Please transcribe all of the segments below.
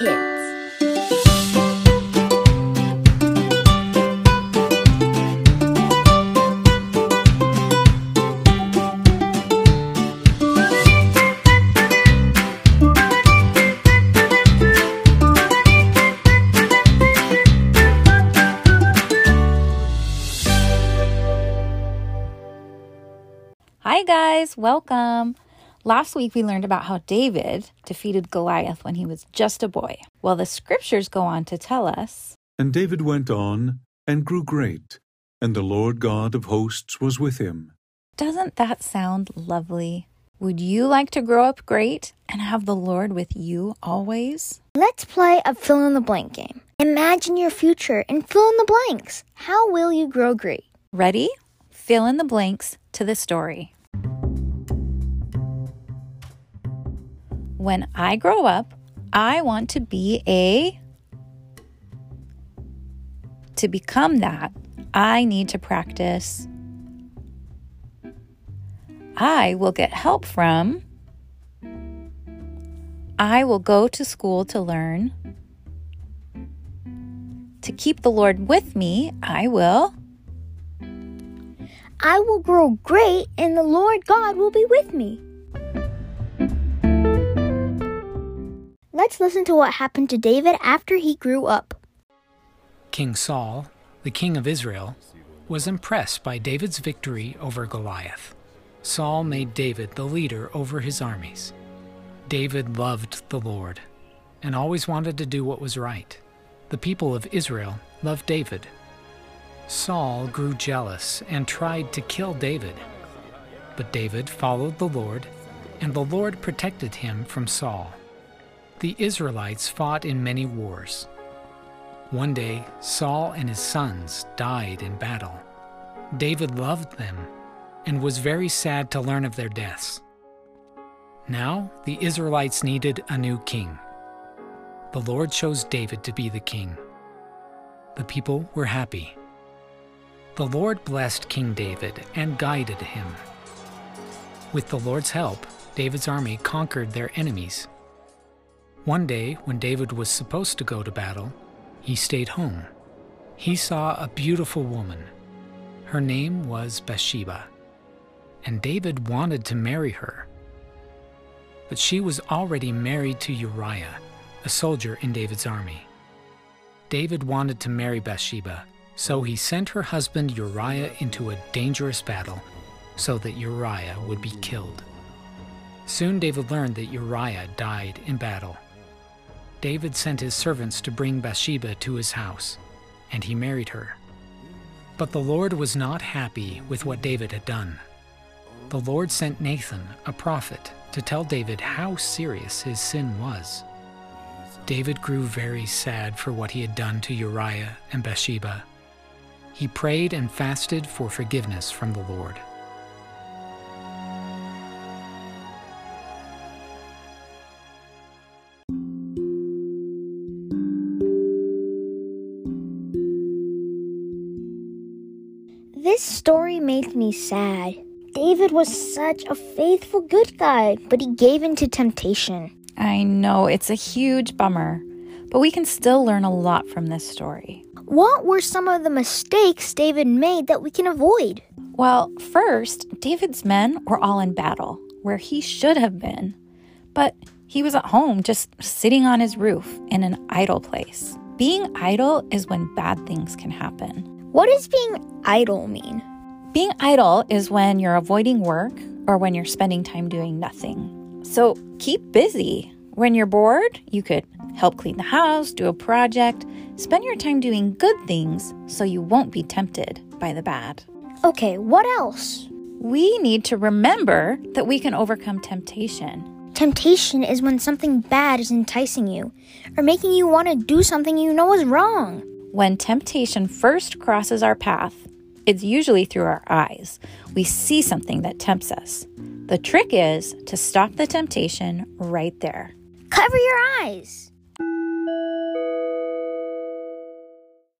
Kids. Hi, guys, welcome. Last week we learned about how David defeated Goliath when he was just a boy. Well, the scriptures go on to tell us And David went on and grew great, and the Lord God of hosts was with him. doesn't that sound lovely? Would you like to grow up great and have the Lord with you always? Let's play a fill in the blank game. Imagine your future and fill in the blanks. How will you grow great? Ready? Fill in the blanks to the story. When I grow up, I want to be a. To become that, I need to practice. I will get help from. I will go to school to learn. To keep the Lord with me, I will. I will grow great and the Lord God will be with me. Let's listen to what happened to David after he grew up. King Saul, the king of Israel, was impressed by David's victory over Goliath. Saul made David the leader over his armies. David loved the Lord and always wanted to do what was right. The people of Israel loved David. Saul grew jealous and tried to kill David. But David followed the Lord, and the Lord protected him from Saul. The Israelites fought in many wars. One day, Saul and his sons died in battle. David loved them and was very sad to learn of their deaths. Now, the Israelites needed a new king. The Lord chose David to be the king. The people were happy. The Lord blessed King David and guided him. With the Lord's help, David's army conquered their enemies. One day, when David was supposed to go to battle, he stayed home. He saw a beautiful woman. Her name was Bathsheba, and David wanted to marry her. But she was already married to Uriah, a soldier in David's army. David wanted to marry Bathsheba, so he sent her husband Uriah into a dangerous battle so that Uriah would be killed. Soon David learned that Uriah died in battle. David sent his servants to bring Bathsheba to his house, and he married her. But the Lord was not happy with what David had done. The Lord sent Nathan, a prophet, to tell David how serious his sin was. David grew very sad for what he had done to Uriah and Bathsheba. He prayed and fasted for forgiveness from the Lord. Me sad. David was such a faithful good guy, but he gave in to temptation. I know it's a huge bummer, but we can still learn a lot from this story. What were some of the mistakes David made that we can avoid? Well, first, David's men were all in battle, where he should have been. But he was at home, just sitting on his roof in an idle place. Being idle is when bad things can happen. What does being idle mean? Being idle is when you're avoiding work or when you're spending time doing nothing. So keep busy. When you're bored, you could help clean the house, do a project, spend your time doing good things so you won't be tempted by the bad. Okay, what else? We need to remember that we can overcome temptation. Temptation is when something bad is enticing you or making you want to do something you know is wrong. When temptation first crosses our path, it's usually through our eyes. We see something that tempts us. The trick is to stop the temptation right there. Cover your eyes.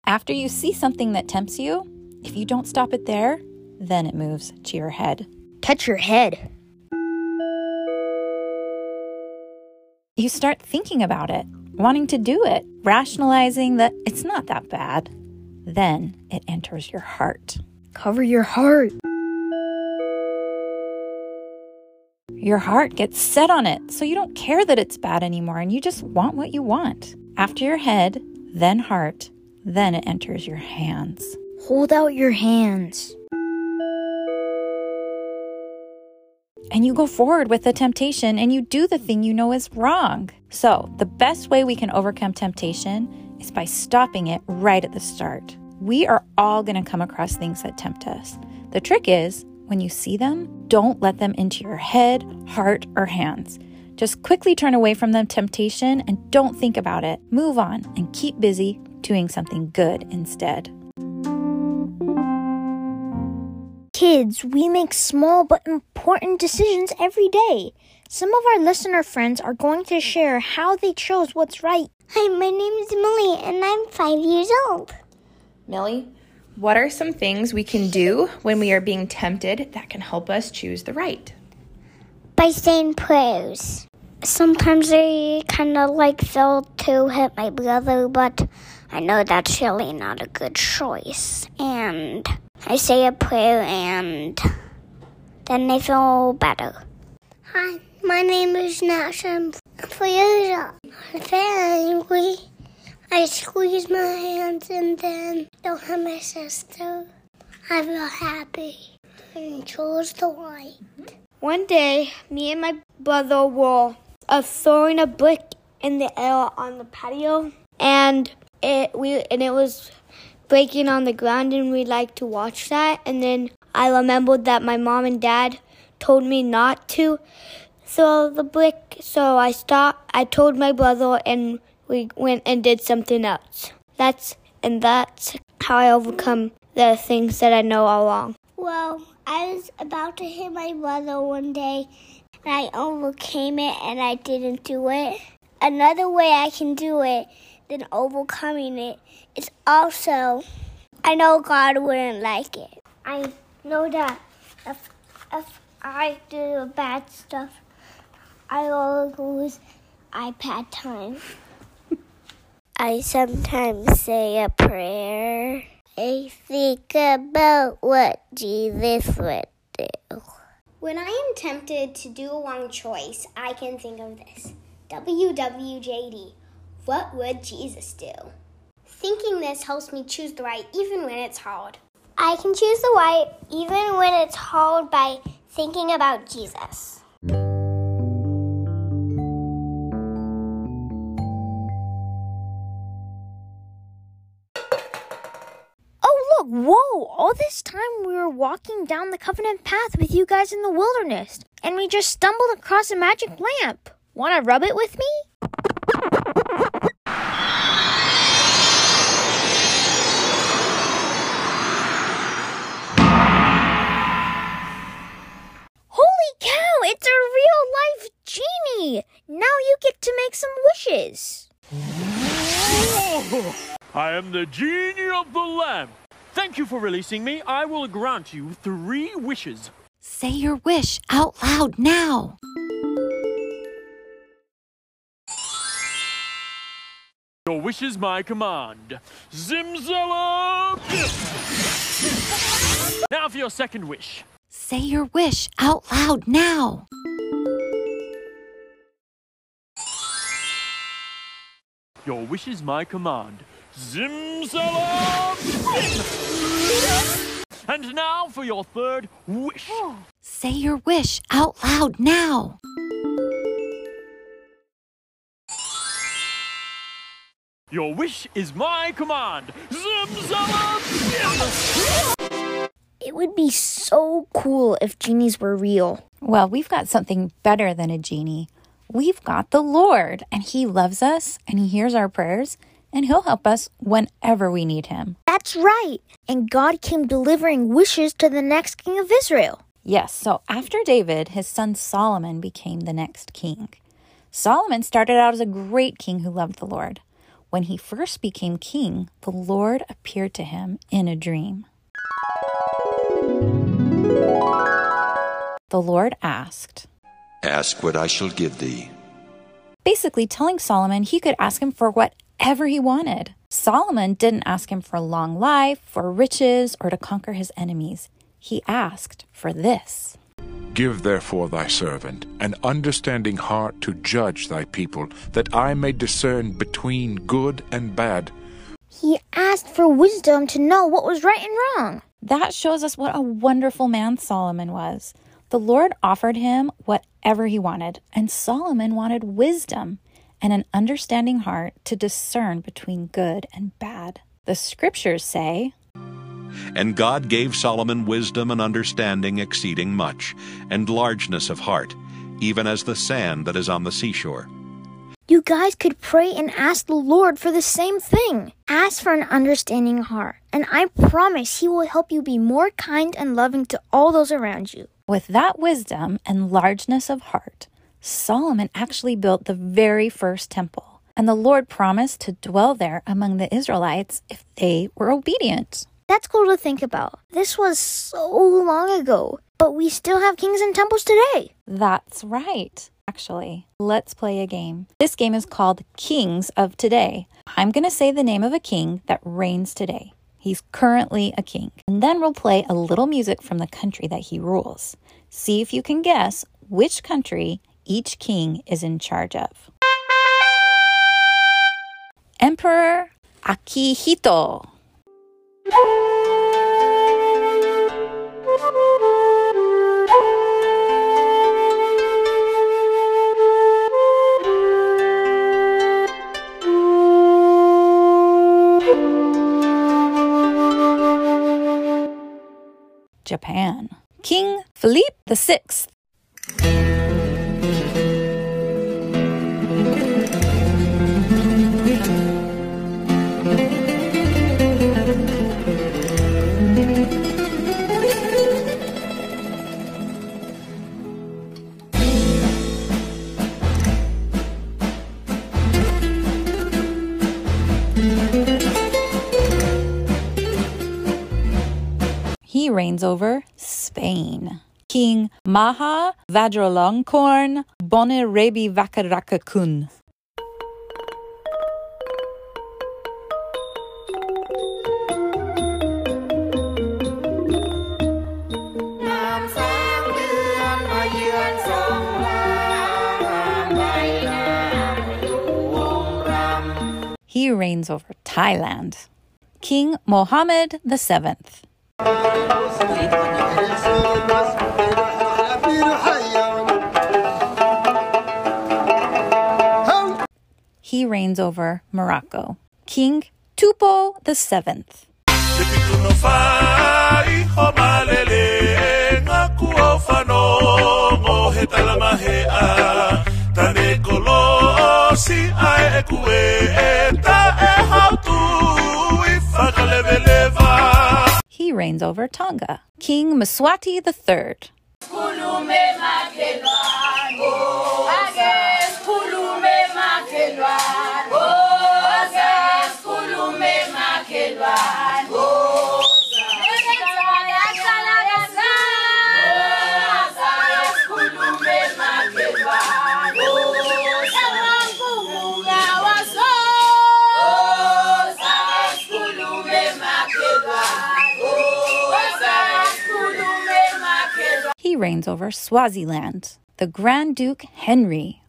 After you see something that tempts you, if you don't stop it there, then it moves to your head. Touch your head. You start thinking about it. wanting to do it, rationalizing that it's not that bad. Then it enters your heart. Cover your heart. Your heart gets set on it, so you don't care that it's bad anymore and you just want what you want. After your head, then heart, then it enters your hands. Hold out your hands. And you go forward with the temptation and you do the thing you know is wrong. So, the best way we can overcome temptation is by stopping it right at the start. We are all going to come across things that tempt us. The trick is, when you see them, don't let them into your head, heart, or hands. Just quickly turn away from the temptation and don't think about it. Move on and keep busy doing something good instead. Kids, we make small but important decisions every day. Some of our listener friends are going to share how they chose what's right. Hi, my name is Millie and I'm five years old. Millie, what are some things we can do when we are being tempted that can help us choose the right? By saying prayers. Sometimes I kind of like feel to hit my brother, but I know that's really not a good choice. And I say a prayer and then I feel better. Hi, my name is Nash. I'm I'm very angry. I squeeze my hands and then don't have my sister. I feel happy and chose the right. One day, me and my brother were uh, throwing a brick in the air on the patio, and it we and it was breaking on the ground, and we like to watch that. And then I remembered that my mom and dad told me not to throw the brick, so I stopped. I told my brother, and we went and did something else. That's and that's how I overcome the things that I know all wrong. Well, I was about to hit my brother one day, and I overcame it, and I didn't do it. Another way I can do it than overcoming it is also, I know God wouldn't like it. I know that if, if I do bad stuff, I lose iPad time. I sometimes say a prayer. I think about what Jesus would do. When I am tempted to do a wrong choice, I can think of this WWJD. What would Jesus do? Thinking this helps me choose the right even when it's hard. I can choose the right even when it's hard by thinking about Jesus. Whoa! All this time we were walking down the covenant path with you guys in the wilderness, and we just stumbled across a magic lamp. Wanna rub it with me? Holy cow, it's a real life genie! Now you get to make some wishes. I am the genie of the lamp. Thank you for releasing me. I will grant you three wishes. Say your wish out loud now. Your wish is my command. Zimzala! now for your second wish. Say your wish out loud now. Your wish is my command. Zimzala! And now for your third wish. Say your wish out loud now. Your wish is my command. Zimzala! It would be so cool if genies were real. Well, we've got something better than a genie. We've got the Lord, and He loves us, and He hears our prayers, and He'll help us whenever we need Him. That's right. And God came delivering wishes to the next king of Israel. Yes, so after David, his son Solomon became the next king. Solomon started out as a great king who loved the Lord. When he first became king, the Lord appeared to him in a dream. The Lord asked, Ask what I shall give thee. basically telling Solomon he could ask him for whatever he wanted. Solomon didn't ask him for long life, for riches, or to conquer his enemies. He asked for this. Give therefore thy servant an understanding heart to judge thy people, that I may discern between good and bad. He asked for wisdom to know what was right and wrong. That shows us what a wonderful man Solomon was. The Lord offered him whatever he wanted, and Solomon wanted wisdom and an understanding heart to discern between good and bad. The scriptures say, And God gave Solomon wisdom and understanding exceeding much, and largeness of heart, even as the sand that is on the seashore. You guys could pray and ask the Lord for the same thing. Ask for an understanding heart, and I promise He will help you be more kind and loving to all those around you. With that wisdom and largeness of heart, Solomon actually built the very first temple, and the Lord promised to dwell there among the Israelites if they were obedient. That's cool to think about. This was so long ago, but we still have kings and temples today. That's right. Actually, let's play a game. This game is called Kings of Today. I'm going to say the name of a king that reigns today. He's currently a king. And then we'll play a little music from the country that he rules. See if you can guess which country each king is in charge of. Emperor Akihito. Japan. King Philippe VI. He reigns over Spain. King Maha Vajiralongkorn Bonerebi Vakarakakun. He reigns over Thailand. King Mohammed VII. He reigns over Morocco. King Tupou VII. Reigns over Tonga. King Mswati III. Reigns over Swaziland. The Grand Duke Henry.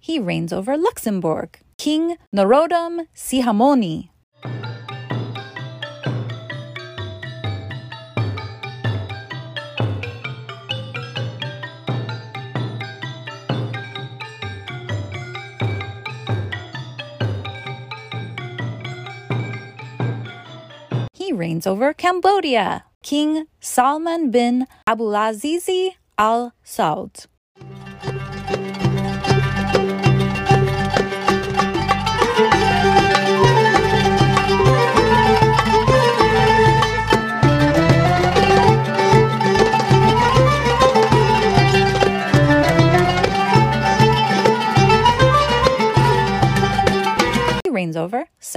He reigns over Luxembourg. King Norodom Sihamoni. He reigns over Cambodia. King Salman bin Abdulaziz Al Saud.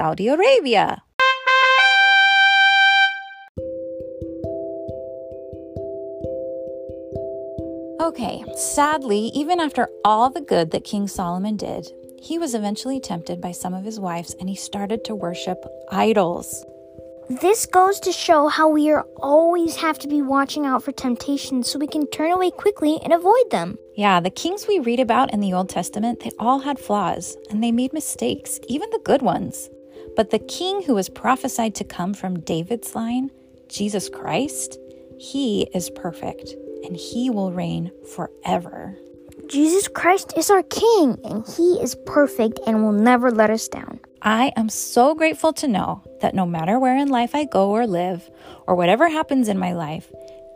Saudi Arabia. Okay, sadly, even after all the good that King Solomon did, he was eventually tempted by some of his wives and he started to worship idols. This goes to show how we are always have to be watching out for temptations so we can turn away quickly and avoid them. Yeah, the kings we read about in the Old Testament, they all had flaws and they made mistakes, even the good ones. But the king who was prophesied to come from David's line, Jesus Christ, he is perfect and he will reign forever. Jesus Christ is our King, and He is perfect and will never let us down. I am so grateful to know that no matter where in life I go or live, or whatever happens in my life,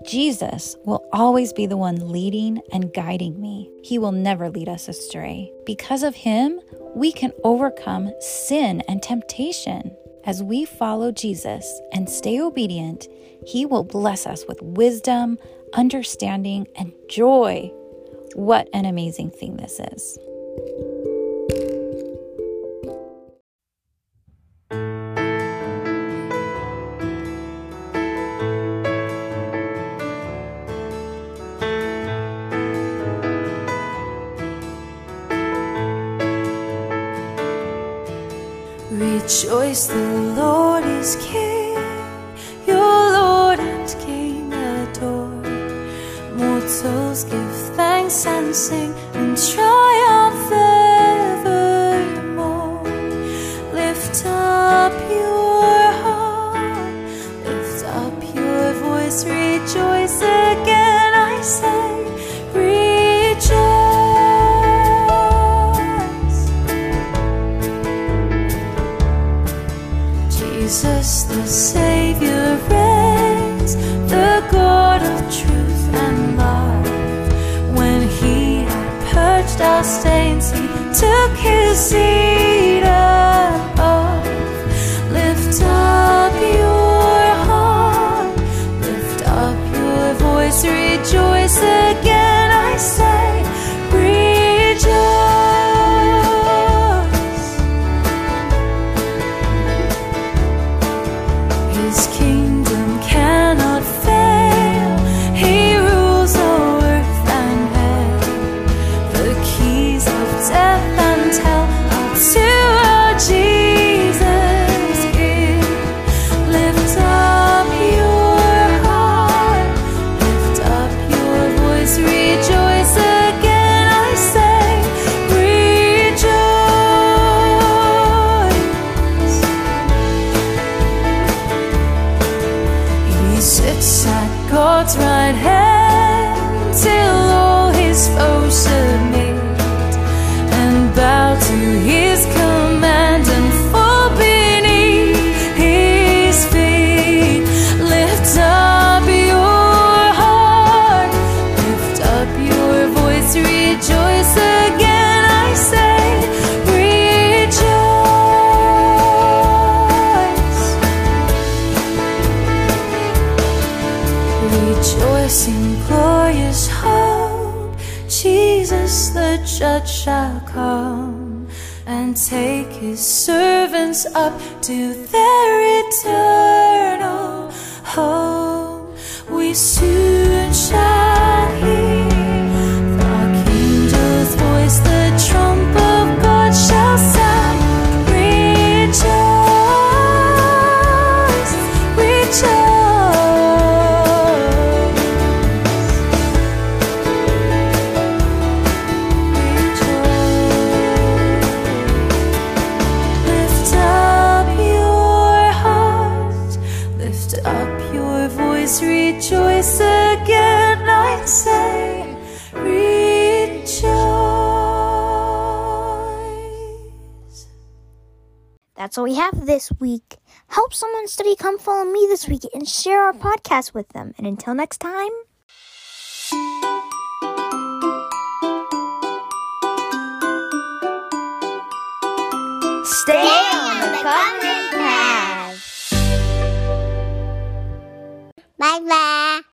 Jesus will always be the one leading and guiding me. He will never lead us astray. Because of Him, we can overcome sin and temptation. As we follow Jesus and stay obedient, He will bless us with wisdom, understanding, and joy. What an amazing thing this is. Rejoice, the Lord is King, your Lord and King adore. Mortals give thanks and sing and triumph in glorious hope. Jesus the judge shall come and take his servants up to their eternal home. We soon shall hear the archangel's voice, the trump That's all we have this week. Help someone study Come Follow Me this week and share our podcast with them. And until next time. Stay on the covenant path. Bye bye.